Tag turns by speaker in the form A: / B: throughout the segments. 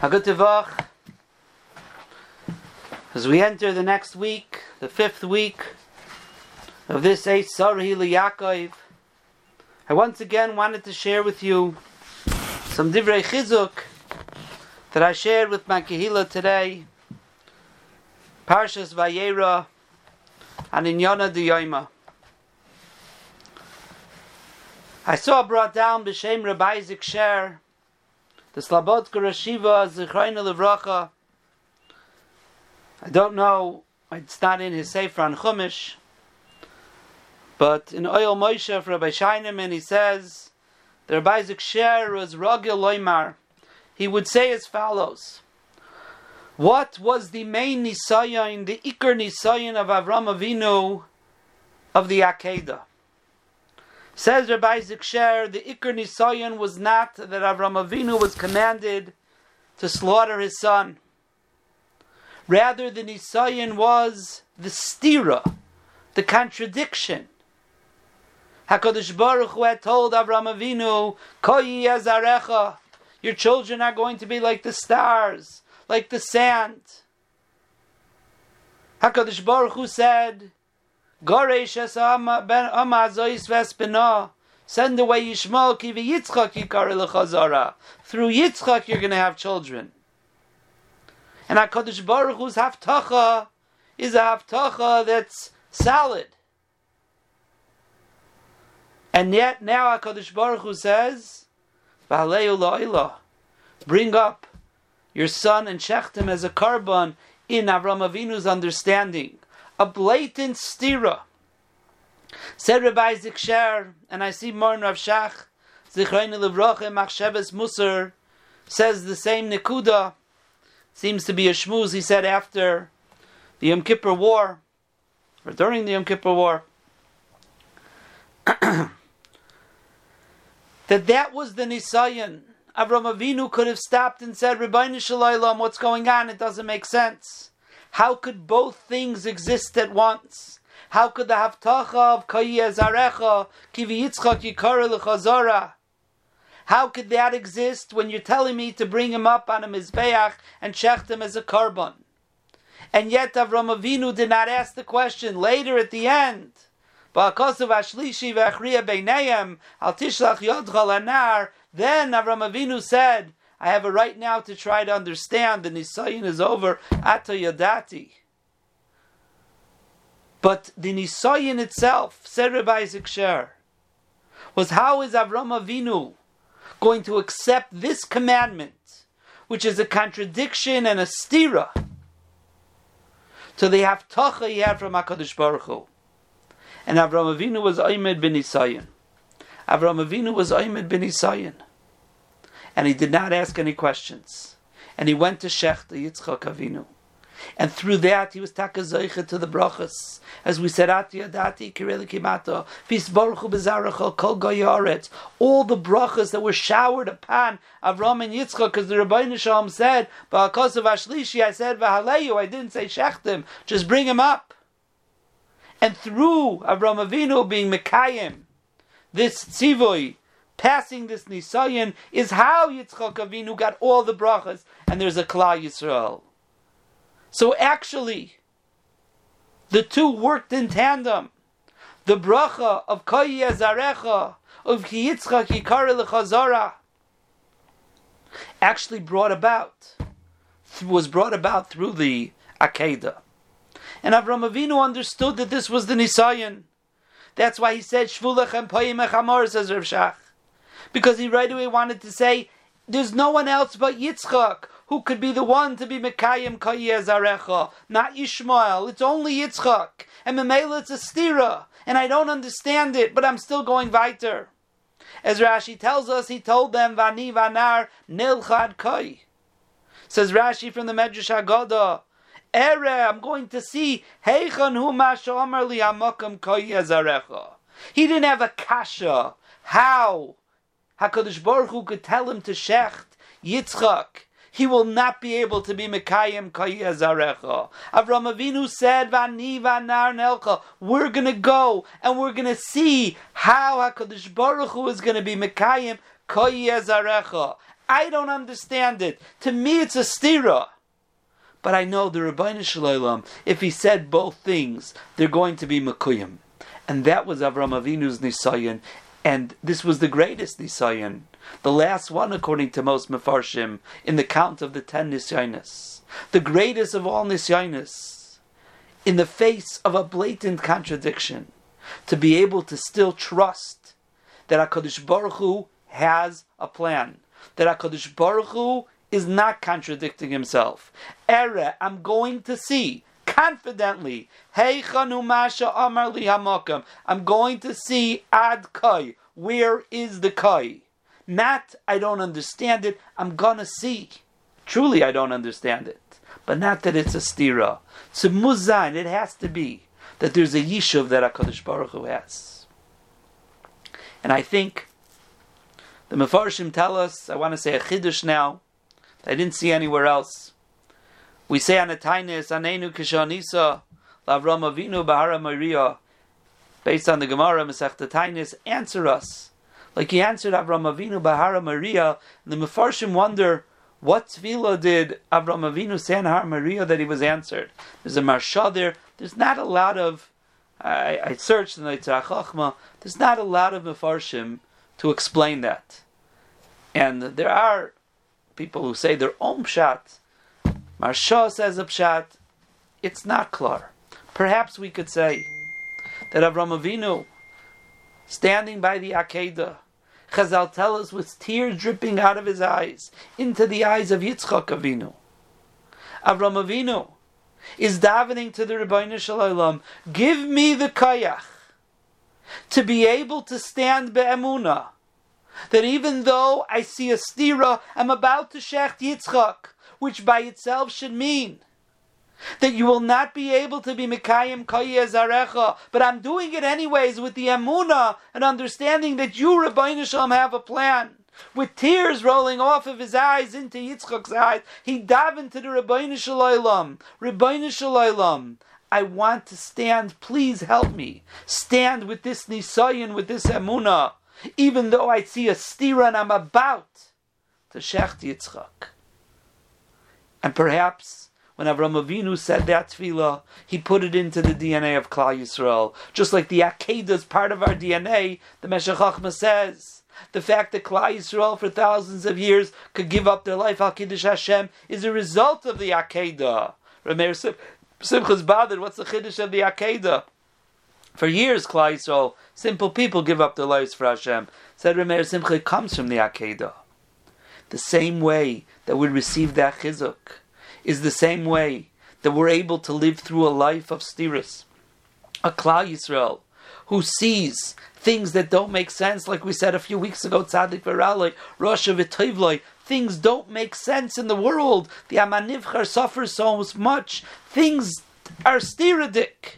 A: Hagutavach. As we enter the next week, the fifth week of this Eight Sarhi Yaakov, I once again wanted to share with you some Divrei Chizuk that I shared with my Kehillah today. Parshas Vayera and Inyana Diyoima. I saw brought down B'Shem Rabbi Isaac Sher the Slabodka Rashiva Zichraina Levracha. I don't know, it's not in his Sefer on Chumash, but in Oil Moshe for Rabbi Shainim, he says, the Rabbi Isaac Sher was Ragil Loimar. He would say as follows. What was the main Nisayan, the Iker Nisayan of Avram Avinu of the Akedah? Says Rabbi Isaac Sher, the Iker Nisayan was not that Avram Avinu was commanded to slaughter his son. Rather, the Nisayan was the stira, the contradiction. Hakadosh Baruch Hu had told Avram Avinu, "Koyi azarecha, your children are going to be like the stars, like the sand." Hakadosh Baruch Hu said, Send away Yishmael ki Yitzchak yikar lechazara. Through Yitzchak you're going to have children. And HaKadosh Baruch Hu's haftacha is a haftacha that's solid. And yet now HaKadosh Baruch Hu says, Bring up your son and shecht him as a carbon in Avram Avinu's understanding a blatant stira. Said Rabbi Sher, and I see Morin Rav Shach, Zichrein Levroche Machsheves Musar, says the same Nikuda. Seems to be a shmuz he said after the Yom Kippur War, or during the Yom Kippur War. that that was the Nisayan. Avram Avinu could have stopped and said, Rabbi Shalom, what's going on? It doesn't make sense. How could both things exist at once? How could the haftacha of Kayi Azarecha, Kivi Yitzchak Yikara how could that exist when you're telling me to bring him up on a Mizbeach and shecht him as a carbon? And yet Avram Avinu did not ask the question later at the end. Then Avram Avinu said, I have a right now to try to understand. The Nisayan is over. Ata Yadati. But the Nisayan itself, said Rabbi Isaac Sher, was how is Avram Avinu going to accept this commandment, which is a contradiction and a stira, to the haftacha he had from Hakadosh Baruch Hu. And Avram Avinu was Aymed bin Isayan. Avram Avinu was Aymed bin Isayan and he did not ask any questions. And he went to Shech, the Yitzchak Avinu. And through that, he was takazaycha to the brachas. As we said, Ati Adati, Kireli Kimato, Visborchu Kol Goyaret, all the brachas that were showered upon Avram and Yitzchak, because the Rabbi Shalom said, Ba'akos of Ashlishi, I said, Vahaleyu, I didn't say Shechtim, just bring him up. And through Avram Avinu being Mekayim, this tzivoi, passing this Nisayan is how Yitzchak Avinu got all the brachas, and there's a Klal Yisrael. So actually, the two worked in tandem. The bracha of Koyi Azarecha, of Yitzchak Yikar Lechazara, actually brought about, was brought about through the Akedah. And Avram Avinu understood that this was the Nisayan. That's why he said, Shvulach and Poyim Echamor, says Rav Shach because he right away wanted to say, there's no one else but Yitzchak who could be the one to be Mekayim Zarecha, not Yishmael. It's only Yitzchak. And Memela it's a stira, and I don't understand it, but I'm still going weiter. As Rashi tells us, he told them, Vani Vanar Nilchad Koi. Says Rashi from the Medrash Haggadah, Ere, I'm going to see, Heichan Hu Masha Li Koi Zarecha. He didn't have a kasha. How? Hakadosh Baruch Hu could tell him to shecht Yitzchak. He will not be able to be Mekayim Zarecha. Avram Avinu said, Vani vanar nelcha. We're going to go and we're going to see how Hakadosh Baruch Hu is going to be Mekayim Zarecha. I don't understand it. To me, it's a stira. But I know the Rabbi Shalom, if he said both things, they're going to be Makuyim. And that was Avram Avinu's Nisayan. And this was the greatest Nisayan. The last one, according to most Mefarshim, in the count of the ten Nisyanis. The greatest of all Nisyanis. In the face of a blatant contradiction. To be able to still trust that HaKadosh Baruch Hu has a plan. That HaKadosh Baruch Hu is not contradicting himself. Ere, I'm going to see confidently. I'm going to see Ad Kai. Where is the Kai? Not I don't understand it. I'm gonna see. Truly, I don't understand it, but not that it's a stira. So muzan, it has to be that there's a yishuv that Hakadosh Baruch Hu has. And I think the Mefarshim tell us. I want to say a chiddush now I didn't see anywhere else. We say on the Tainis, Anenu Kishanisa, Lavram Avinu Bahara Maria, based on the Gemara, Masech Tainis, answer us. Like he answered Avram Avinu Bahara Maria, and the Mefarshim wonder, what tefillah did Avram Avinu say on Har Maria that he was answered? There's a Maharsha there. There's not a lot of, I, I searched in the Chachma, there's not a lot of Mefarshim to explain that. And there are people who say their own pshat. Maharsha says pshat. It's not klar. Perhaps we could say that Avram Avinu, standing by the Akedah, Chazal tell us with tears dripping out of his eyes into the eyes of Yitzchak Avinu. Avram Avinu is davening to the Rebbeinu Shalom, give me the kayach to be able to stand be'emunah that even though I see a stira, I'm about to shecht Yitzchak, which by itself should mean that you will not be able to be Mikayim Zarecha, but I'm doing it anyways with the Amuna and understanding that you, Rabbi Shalom, have a plan. With tears rolling off of his eyes into Yitzchak's eyes, he davened to the Rabbi Shalom. Rabbi Shalom, I want to stand. Please help me. Stand with this Nisayan, with this Emunah even though I see a stira and I'm about to shecht Yitzchak. And perhaps when Avram Avinu said that tefillah, he put it into the DNA of Klal Yisrael. Just like the Akedah is part of our DNA, the Meshech says. The fact that Klal Yisrael for thousands of years could give up their life al Kiddush Hashem is a result of the Akedah. Rameir Simchas Badr, what's the Kiddush of the Akedah? For years, Klal Yisrael, simple people give up their lives for Hashem. Said Rameir Simcha, comes from the Akedah. The same way that we receive that chizuk is the same way that we're able to live through a life of stiris. A Klal Yisrael who sees things that don't make sense, like we said a few weeks ago, Tzadik Veralei, Rosh V'Toivloi, things don't make sense in the world. The Amanivchar suffers so much. Things are stiridik.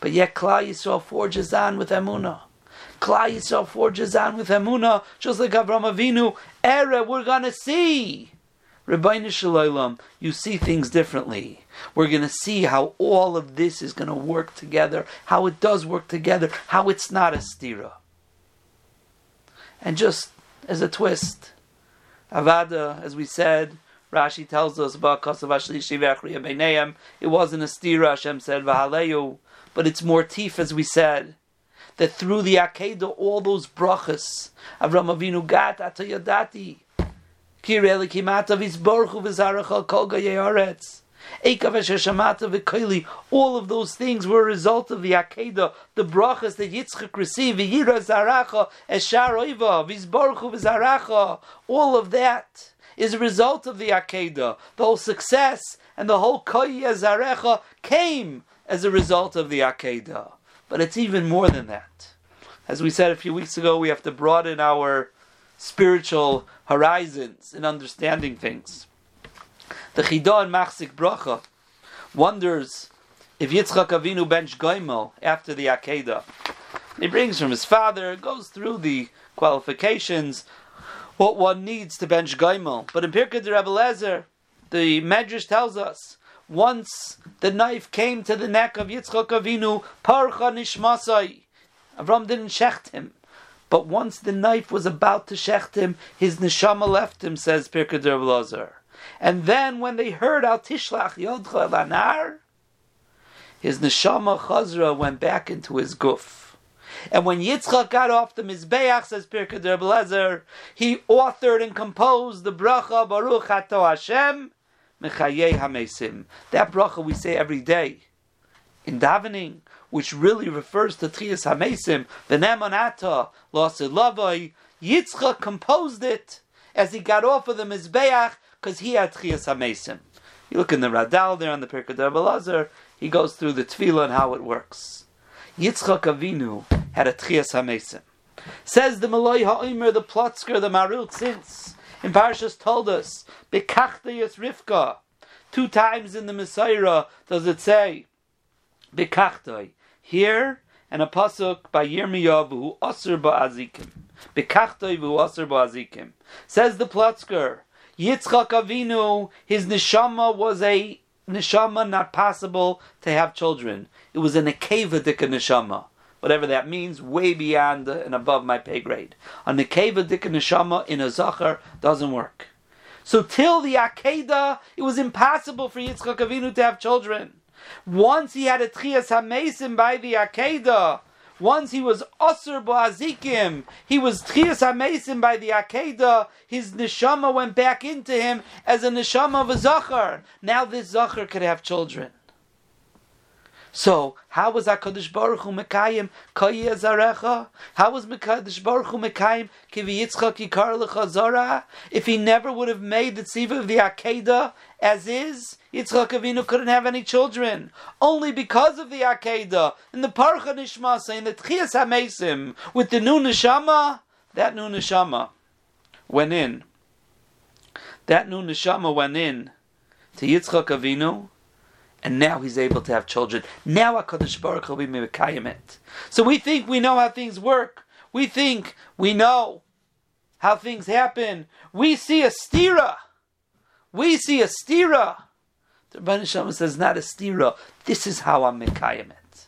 A: But yet Klal Yisrael forges on with Emunah. Klal Yisrael forges on with Emunah, just like Avram Avinu. Era, we're gonna see. Rabbi Shalom, you see things differently. We're going to see how all of this is going to work together, how it does work together, how it's not a stira. And just as a twist, Avada, as we said, Rashi tells us about Kosav Ashli it wasn't a stira, Hashem said, Vahaleyu, but it's more teeth, as we said, that through the Akedah, all those brachas, Avram Avinu gat atayadati, kireli kimata vizborchu v'zarachal kol gayeretz, all of those things were a result of the Akedah, the brachas that Yitzchak received, V'yira zaracha, vizborchu v'zaracha, all of that is a result of the Akedah. The whole success and the whole koyya zarecha came as a result of the Akedah. But it's even more than that. As we said a few weeks ago, we have to broaden our spiritual horizons in understanding things. The Chidah and Machzik Bracha wonders if Yitzchak Avinu bench Goimel after the Akedah. He brings from his father, goes through the qualifications, what one needs to bench Goimel. But in Pirkei de Rebbe Lezer, the Medrash tells us once the knife came to the neck of Yitzchak Avinu, Parcha Nishmasai. Avram didn't shecht him, But once the knife was about to shecht him, his neshama left him, says Pirkei Lazar. And then when they heard Al Tishlach Yodcha Lanar, his neshama Chazra went back into his guf. And when Yitzchak got off the Mizbeach, says Pirkei Lezer, he authored and composed the bracha Baruch Ato Hashem Mechayei Hamesim. That bracha we say every day in davening which really refers to Trias Hamesim, the Nemanata, Lasid Lavai, Yitzchak composed it as he got off of the Mizbeach because he had Trias Hamesim. You look in the Radal there on the Pirkei Belazar, he goes through the Tefillah and how it works. Yitzchak Avinu had a Trias Hamesim. Says the Malay Ha'omer, the Plotzker, the Marut since in Parshas told us, Bekachtayas Rivka. Two times in the Messiah does it say, Bekachtay. Here, and a pasuk by Yirmiyahu, who asur ba'azikim. Ba'azikim. Says the Plotzker, Yitzchak Avinu, his neshama was a neshama not possible to have children. It was an akeva dika neshama. Whatever that means, way beyond and above my pay grade. A nekeva dika neshama in a zachar doesn't work. So till the Akeda, it was impossible for Yitzchak Avinu to have children. Once he had a Trias HaMesim by the Akedah, once he was Osir Boazikim, he was Trias HaMesim by the Akedah, his Neshama went back into him as a Neshama of a Zachar. Now this Zachar could have children. So, how was HaKadosh Baruch Hu Mekayim Koyi Azarecha? How was HaKadosh Baruch Hu Mekayim Kivi Yitzchak Yikar L'chazara? If he never would have made the tziva of the Akedah as is, Yitzchak Avinu couldn't have any children. Only because of the Akedah, and the Parcha Nishmasa, and the Tchias HaMesim, with the new Neshama, that new Neshama went in. That new Neshama went in to Yitzchak Avinu, and now he's able to have children. Now HaKadosh Baruch will be Mekayim it. So we think we know how things work. We think we know how things happen. We see a stira. We see a stira. The Rebbeinu Shalom says, not a stira. This is how I'm Mekayim it.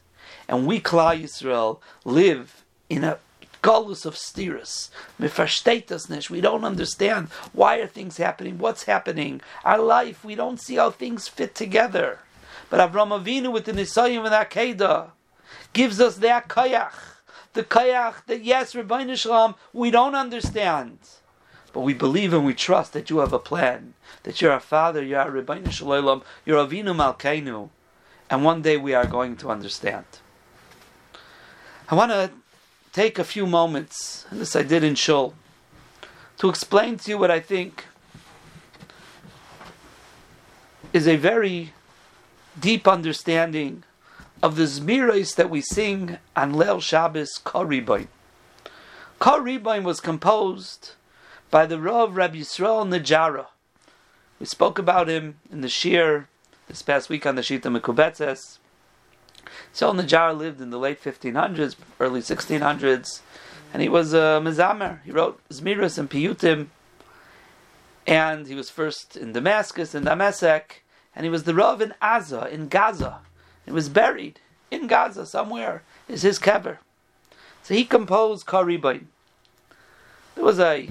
A: And we, Klal Yisrael, live in a galus of stiras. We don't understand why are things happening, what's happening. Our life, we don't see how things fit together. But Avram Avinu with the Nisayim and Akedah gives us that kayach. The kayach that yes, Rebbeinu Shalom, we don't understand. But we believe and we trust that you have a plan, that you're our Father, you're our Rebbeinu Shalom, you're Avinu Malkeinu, and one day we are going to understand. I want to take a few moments, this I did in Shul, to explain to you what I think is a very deep understanding of the Zmiros that we sing on Leil Shabbos Kah Ribon. Karibain was composed by the Rav Rabbi Yisrael Najara. We spoke about him in the Shir this past week on the Shita Mekubetzes. So Najara lived in the late 1500s, early 1600s, and he was a Mizamer. He wrote Zmiris and Piyutim, and he was first in Damascus and Damasek, and he was the Rav in Aza, in Gaza. He was buried in Gaza somewhere, is his kever. So he composed Kah Ribon. There was a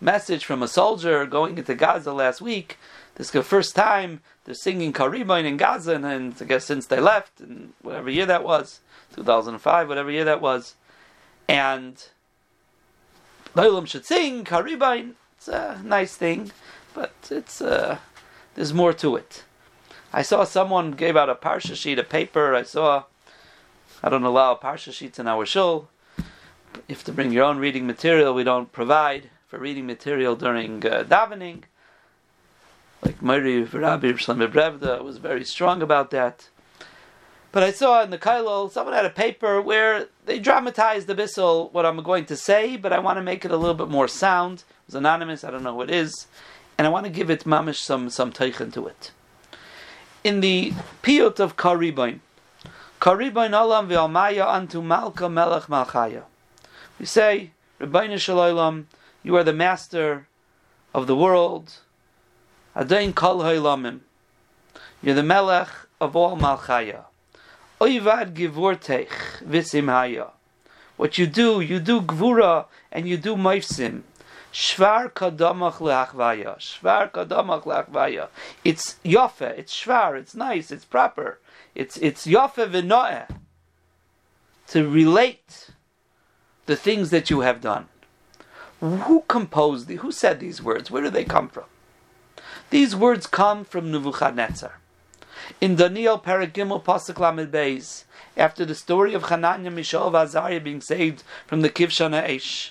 A: message from a soldier going into Gaza last week. This is the first time they're singing Kah Ribon in Gaza, and, and I guess since they left, and whatever year that was, 2005, whatever year that was. And Balaam should sing Kah Ribon. It's a nice thing, but it's uh, there's more to it. I saw someone gave out a parsha sheet of paper. I saw I don't allow parsha sheets in our shul. You have to bring your own reading material. We don't provide for reading material during uh, davening. Like Mary Rabbi Brevda was very strong about that. But I saw in the Kailol, someone had a paper where they dramatized the Bissel, what I'm going to say, but I want to make it a little bit more sound. It was anonymous, I don't know who it is. And I want to give it mamish some, some teichen to it. In the piyut of Kah Ribon, Karibain Olam v'almaya antu malka melech malchaya. We say, Rebbeinu Shalom, you are the master of the world. Adain kol ha'olamim. You're the melech of all malchaya. Oivad givurtech visim haya. What you do, you do gvura and you do maifsim. Shvar kadamach leachvaya. Shvar kadamach leachvaya. It's yofe. It's shvar. It's nice. It's proper. It's it's yofe v'noeh. To relate the things that you have done. Who composed the, Who said these words? Where do they come from? These words come from Nebuchadnezzar. In Daniel Paragimel Pasuk Lamed Beis, after the story of Hananiah, Mishael, and Azariah being saved from the Kivshana Eish,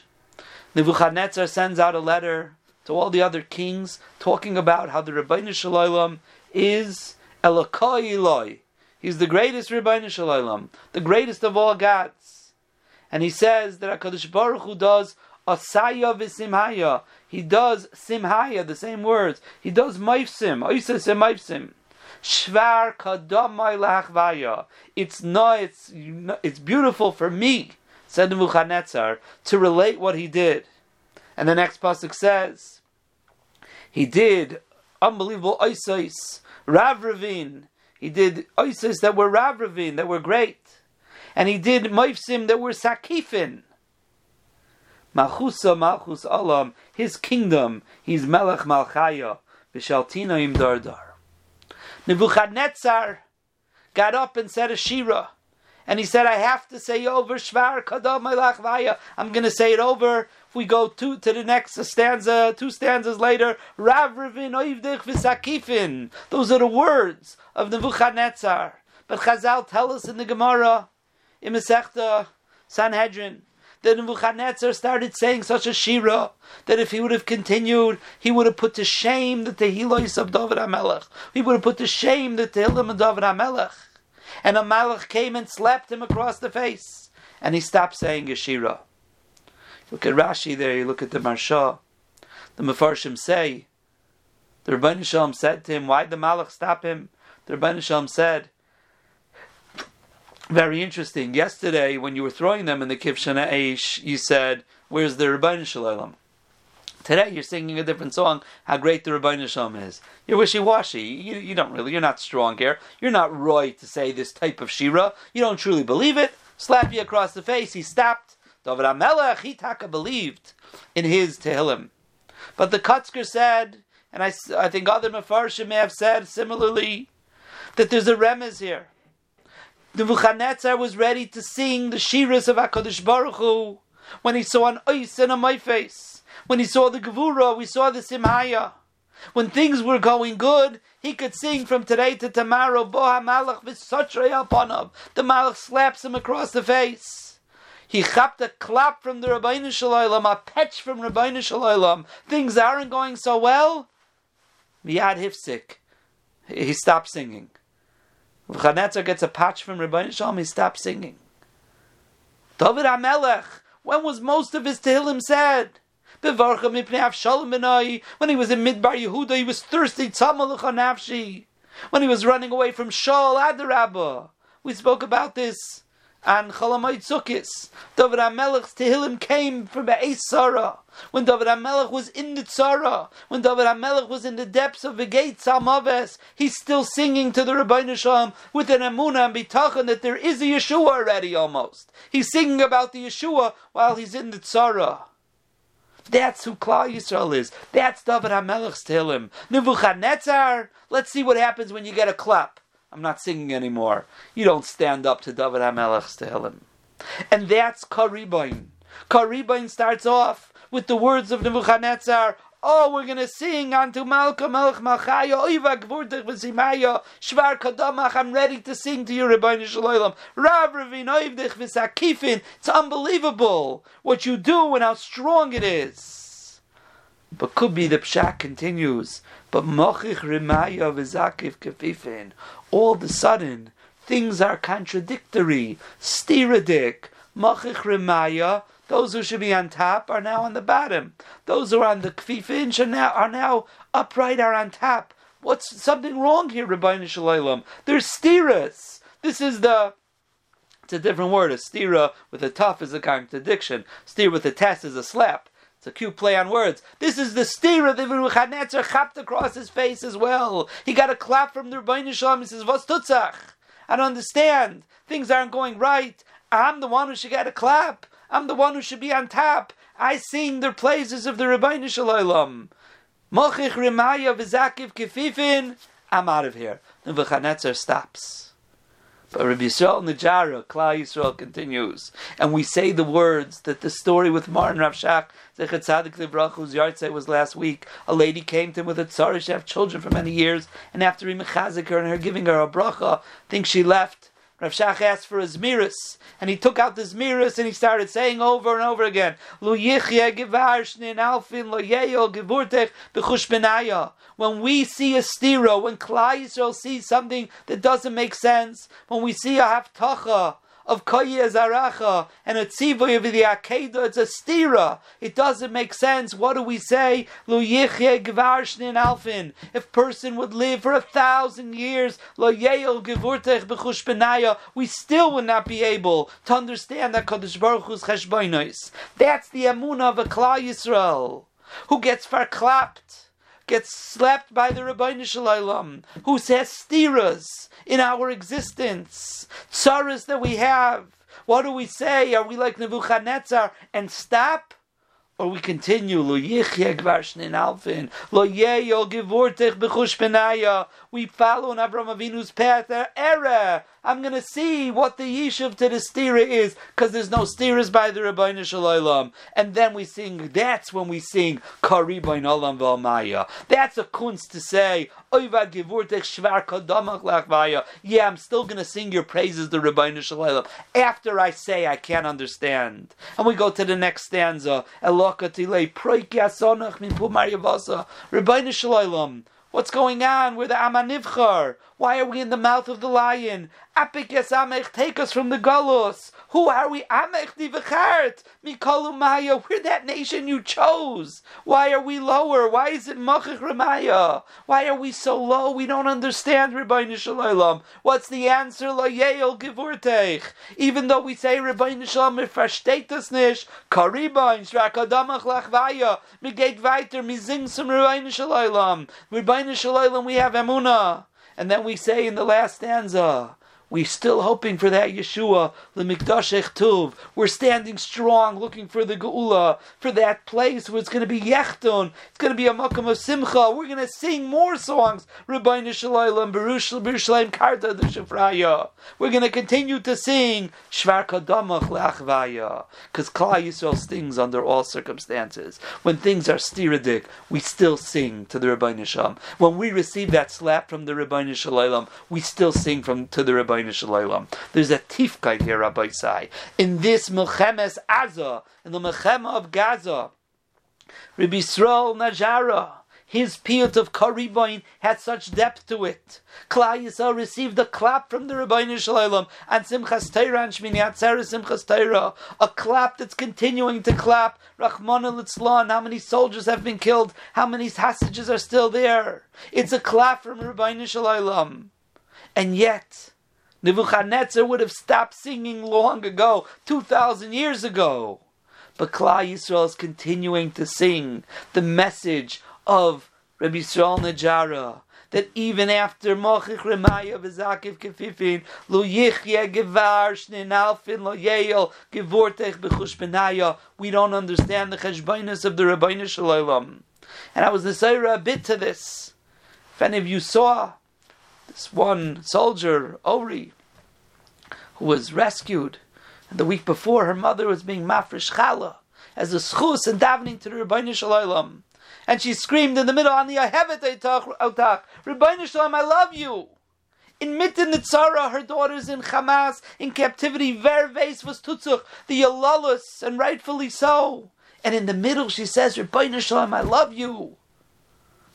A: Nebuchadnezzar sends out a letter to all the other kings talking about how the Rabbeinu Shalom is Elokoi Eloi. He's the greatest Rabbeinu Shalom, the greatest of all gods. And he says that HaKadosh Baruch Hu does Asaya v'simhaya. He does simhaya, the same words. He does maifsim. Oisa maifsim. Shvar kadamai lachvaya. It's it's it's beautiful for me, said Nebuchadnezzar, to relate what he did. And the next pasuk says, he did unbelievable oisais, Rav Ravin. He did oisais that were Rav Ravin, that were great. And he did maifsim that were sakifin. Malchusa Malchus Alam, his kingdom, he's Melech Malchaya, Vishaltina im Dardar. Nebuchadnezzar got up and said a Shira. And he said, I have to say over Shvar Kadam Vaya. I'm going to say it over. If we go to, to the next stanza, two stanzas later, Rav Ravin Oivdich V'Sakifin. Those are the words of Nebuchadnezzar. But Chazal tell us in the Gemara, in Masechta Sanhedrin, that Nebuchadnezzar started saying such a shira that if he would have continued, he would have put to shame the Tehillos of David HaMelech. He would have put to shame the Tehillim of David HaMelech. And a Malach came and slapped him across the face. And he stopped saying a shira. Look at Rashi there, you look at the Maharsha. The Mefarshim say, the Rabbi Shalom said to him, why the Malach stop him? The Rabbi Shalom said, very interesting. Yesterday, when you were throwing them in the Kivshana Eish, you said, Where's the Rabbeinu Shalom? Today, you're singing a different song, how great the Rabbeinu Shalom is. You're wishy washy. You, you, don't really, you're not strong here. You're not Roy to say this type of Shira. You don't truly believe it. Slap you across the face. He stopped. David HaMelech, he taka believed in his Tehillim. But the Kotzker said, and I, I think other Mefarshim may have said similarly, that there's a remez here The Nebuchadnezzar was ready to sing the shiras of Hakadosh Baruch Hu when he saw an ice a my face. When he saw the gevura, we saw the simhaya. When things were going good, he could sing from today to tomorrow. Boha malach alpanav. The malach slaps him across the face. He chapped a clap from the Rabbeinu Shalom, a petch from Rabbeinu Shalom. Things aren't going so well. Miyad hifsik. He stopped singing. Nebuchadnezzar gets a patch from Rabbi Shalom, he stops singing. David HaMelech, when was most of his Tehillim said? When he was in Midbar Yehuda, he was thirsty. When he was running away from Shaul Adarabah. We spoke about this and Chalamayit Sukkis. David HaMelech's Tehillim came from Be'ez. When David HaMelech was in the Tzara, when David HaMelech was in the depths of the gate Salmaves, he's still singing to the Rabbeinu Shalom with an Amunah and Bitachon that there is a Yeshua already almost. He's singing about the Yeshua while he's in the Tzara. That's who Klal Yisrael is. That's David HaMelech's Tehillim. Nebuchadnezzar, let's see what happens when you get a clap. I'm not singing anymore. You don't stand up to David HaMelech's Tehillim. And that's Kah Ribon. Karibain starts off with the words of Nebuchadnezzar. Oh, we're going to sing unto Malka Melech Malchaya, Oiva Gvurdich V'Zimaya, Shvar Kadamach, I'm ready to sing to you, Rabbi Shalom. Rav Ravin Oivdich. It's unbelievable what you do and how strong it is. But could be the Pshat continues. But Mochich Rimaya V'Zakif Kefifin all of a sudden things are contradictory, stiradik, machich remaya. Those who should be on top are now on the bottom. Those who are on the kfifin are now, are now upright, are on top. What's something wrong here, Rabbi Shalom? There's stiras. This is the it's a different word. A stira with a tough is a contradiction. Stira with a test is a slap. It's a cute play on words. This is the stira that Nebuchadnezzar chapped across his face as well. He got a clap from the Rebbeinu Shalom. He says, "What's? I don't understand. Things aren't going right. I'm the one who should get a clap. I'm the one who should be on top. I sing the praises of the Rabbeinu Shalom. Mochich Rimaya v'zakiv kefifin. I'm out of here. Nebuchadnezzar stops. But Rabbi Yisrael Najara, Klal Yisrael continues, and we say the words that the story with Martin Rav Shach Zechat Tzadik Livrach, whose yahrzeit was last week. A lady came to him with a tzara. She had children for many years, and after he mechazik her and her giving her a bracha, think she left. Rav Shach asked for a zmiris, and he took out the zmiris and he started saying over and over again, Lo alfin lo. When we see a stira, when Klal Yisrael sees something that doesn't make sense, when we see a haftacha, of Koye Zaracha and a Tzivoy of the Akedah, it's a stira. It doesn't make sense. What do we say? Lo Yichye Gvarshnin Alfin. If person would live for a thousand years, Lo we still would not be able to understand that Kodesh Baruch Hu's Cheshboinos. That's the Amunah of a Klal Yisrael, who gets verklapped gets slapped by the Rabbi Shalom, who says stiras in our existence, tsaras that we have. What do we say? Are we like Nebuchadnezzar and stop? Or we continue, lo yichye gvarshnin alfin, lo yeyo gevurtech b'chush. We follow in Avram Avinu's path, error. I'm going to see what the yishuv to the stira is, because there's no stiras by the Rabbeinu Shalom. And then we sing, that's when we sing, Kari Olam V'Almaya. That's a kunst to say. Yeah, I'm still going to sing your praises, the Rabbeinu Shalom, after I say I can't understand. And we go to the next stanza, Elokatile, Min Pumar Yavasa. Rabbeinu Shalom. What's going on? We're the Amanivchar. Why are we in the mouth of the lion? Apik Amech, take us from the Galus. Who are we? We're that nation you chose. Why are we lower? Why is it Machich Ramaya? Why are we so low? We don't understand, Rabbi Nishalaylam. What's the answer? La Yale Givurteich. Even though we say Rabbi if versteht das nicht, Kah Ribon, Shrakadamach Lachvaya, Migate weiter, Mizing some Rabbi Nishalaylam. Rabbi Nishalaylam, we have Emunah. And then we say in the last stanza, we're still hoping for that Yeshua, the Mikdash Tuv. We're standing strong, looking for the Geula, for that place where it's going to be Yechton. It's going to be a Makam of Simcha. We're going to sing more songs. Rabbi Nishalaylam, Berushalayim Karta the Shafraya. We're going to continue to sing Shvar Kadamach Leachvaya. Because Klal Yisrael stings under all circumstances. When things are stiradik, we still sing to the Rabbi Nisham. When we receive that slap from the Rabbi Nishalaylam, we still sing from to the Rabbi there's a tifkite here, Rabbi Sai. In this Milchemes Azah, in the Milchema of Gaza, Rabbi Yisrael Najara, his piyut of Kah Ribon had such depth to it. Klal Yisrael received a clap from the Rabbeinu Shalom and Simchas Torah and Shmini Atzeres Simchas Torah, a clap that's continuing to clap. Rachmana Litzlan, how many soldiers have been killed? How many hostages are still there? It's a clap from Rabbeinu Shalom. And yet, Nebuchadnezzar would have stopped singing long ago, 2,000 years ago. But Klal Yisrael is continuing to sing the message of Rabbi Yisrael Najara that even after Mochich Remaya v'Zakiv Kefifin Lo Yichye Gevar Shnin Alfin Lo Yeil Gevortech B'chush Benaya we don't understand the cheshbonus of the Rabbeinu Shalom. And I was the a bit to this. If any of you saw this one soldier, Ori, who was rescued. And the week before, her mother was being mafresh chala as a schus and davening to the Rebbeinu Shalom. And she screamed in the middle, "Ani ahevet otach, Rebbeinu Shalom, I love you." In mitten Nitzara, her daughters in Hamas, in captivity, Verves was Tutzuch, the Yalalus, and rightfully so. And in the middle, she says, Rebbeinu Shalom, I love you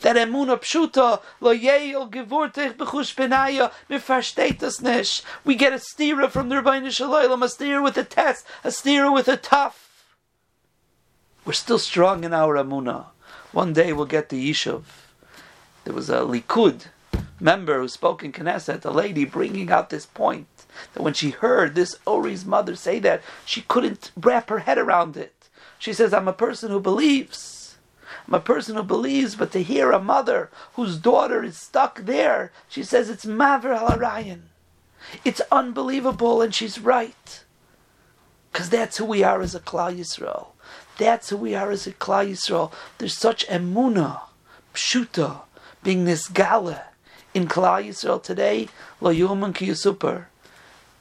A: that emuna pshuta lo yeil gevurtich benaya mifarsteht nish. We get a stira from the Rebbeinu Shalom, a stira with a test, a stira with a tough. We're still strong in our emuna. One day we'll get the yishuv. There was a likud member who spoke in Knesset, a lady bringing out this point that when she heard this Ori's mother say that, she couldn't wrap her head around it. She says, "I'm a person who believes." I'm a person who believes, but to hear a mother whose daughter is stuck there, she says it's Maver Halarayan. It's unbelievable, and she's right. Because that's who we are as a Klal Yisrael. That's who we are as a Klal Yisrael. There's such emuna, pshuta, being this gala in Klal Yisrael today. Lo yuman ki super.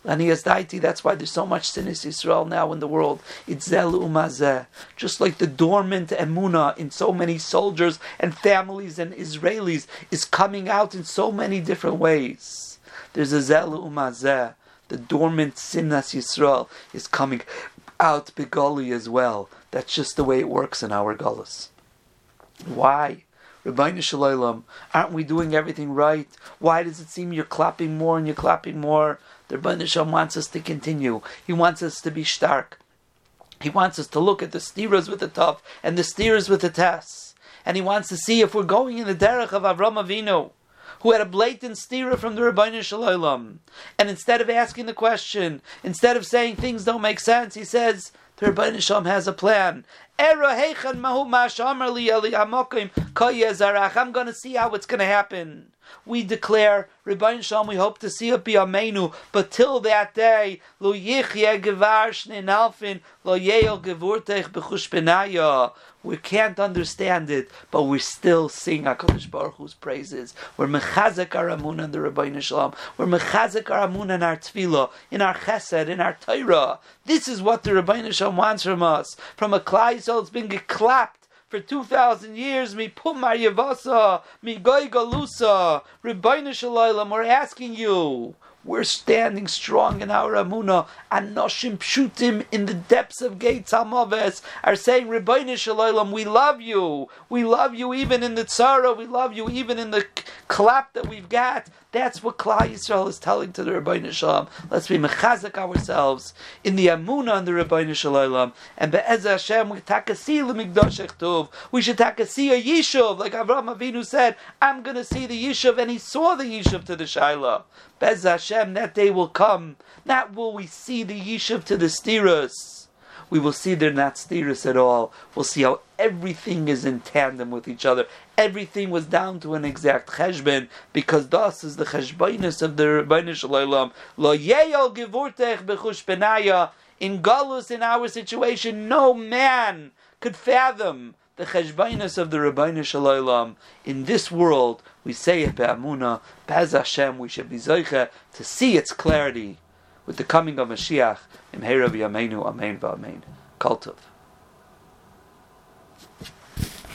A: And he has daiti, that's why there's so much sinis Israel now in the world. It's zel umazeh. Just like the dormant emuna in so many soldiers and families and Israelis is coming out in so many different ways. There's a zel umazeh. The dormant sinas Yisrael is coming out begoli as well. That's just the way it works in our gullus. Why? Rabbi Shalom, aren't we doing everything right? Why does it seem you're clapping more and you're clapping more? The Shalom wants us to continue. He wants us to be stark. He wants us to look at the steers with the tough and the steers with the tests. And he wants to see if we're going in the derech of Avram Avinu, who had a blatant steerer from the Rabbi Shalom. And instead of asking the question, instead of saying things don't make sense, he says, the Rabbi Shalom has a plan. I'm going to see how it's going to happen. We declare, Rabbi Shalom, we hope to see it be Amenu, but till that day, lo lo we can't understand it, but we still sing HaKadosh Baruch Hu's praises. We're mechazek our amun in the Rabbi Shalom. We're mechazek our amun in our tefillah, in our chesed, in our Torah. This is what the Rabbi Shalom wants from us. From a klai soul, it's been clapped for 2,000 years, mi pumar yevasa, mi goy galusa, Rabbi Shalom, we're asking you, we're standing strong in our amuna. Anoshim pshutim in the depths of gates hamaves are saying, Rebbeinu Shalom, we love you. We love you even in the tzara. We love you even in the clap that we've got. That's what Klal Yisrael is telling to the Rebbeinu Shalom. Let's be mechazak ourselves in the amuna and the Rebbeinu Shalom. And be'ez Hashem, we takasi l'migdosh tov. We should takasi a yishuv, like Avraham Avinu said. I'm going to see the yishuv, and he saw the yishuv to the Shiloh. Bez Hashem, that day will come. Not will we see the yishuv to the stiras. We will see they're not stiras at all. We'll see how everything is in tandem with each other. Everything was down to an exact cheshbon because thus is the cheshbonus of the Rebbeinu. Lo yeyol gevurtech bechush benaya. In Galus, in our situation, no man could fathom the cheshbonus of the Rebbeinu. In this world, we say it be'amuna, be'ez Hashem, we should be zoiche to see its clarity with the coming of Mashiach. Im Herav Yameinu, Amen v'Amen. Kultov.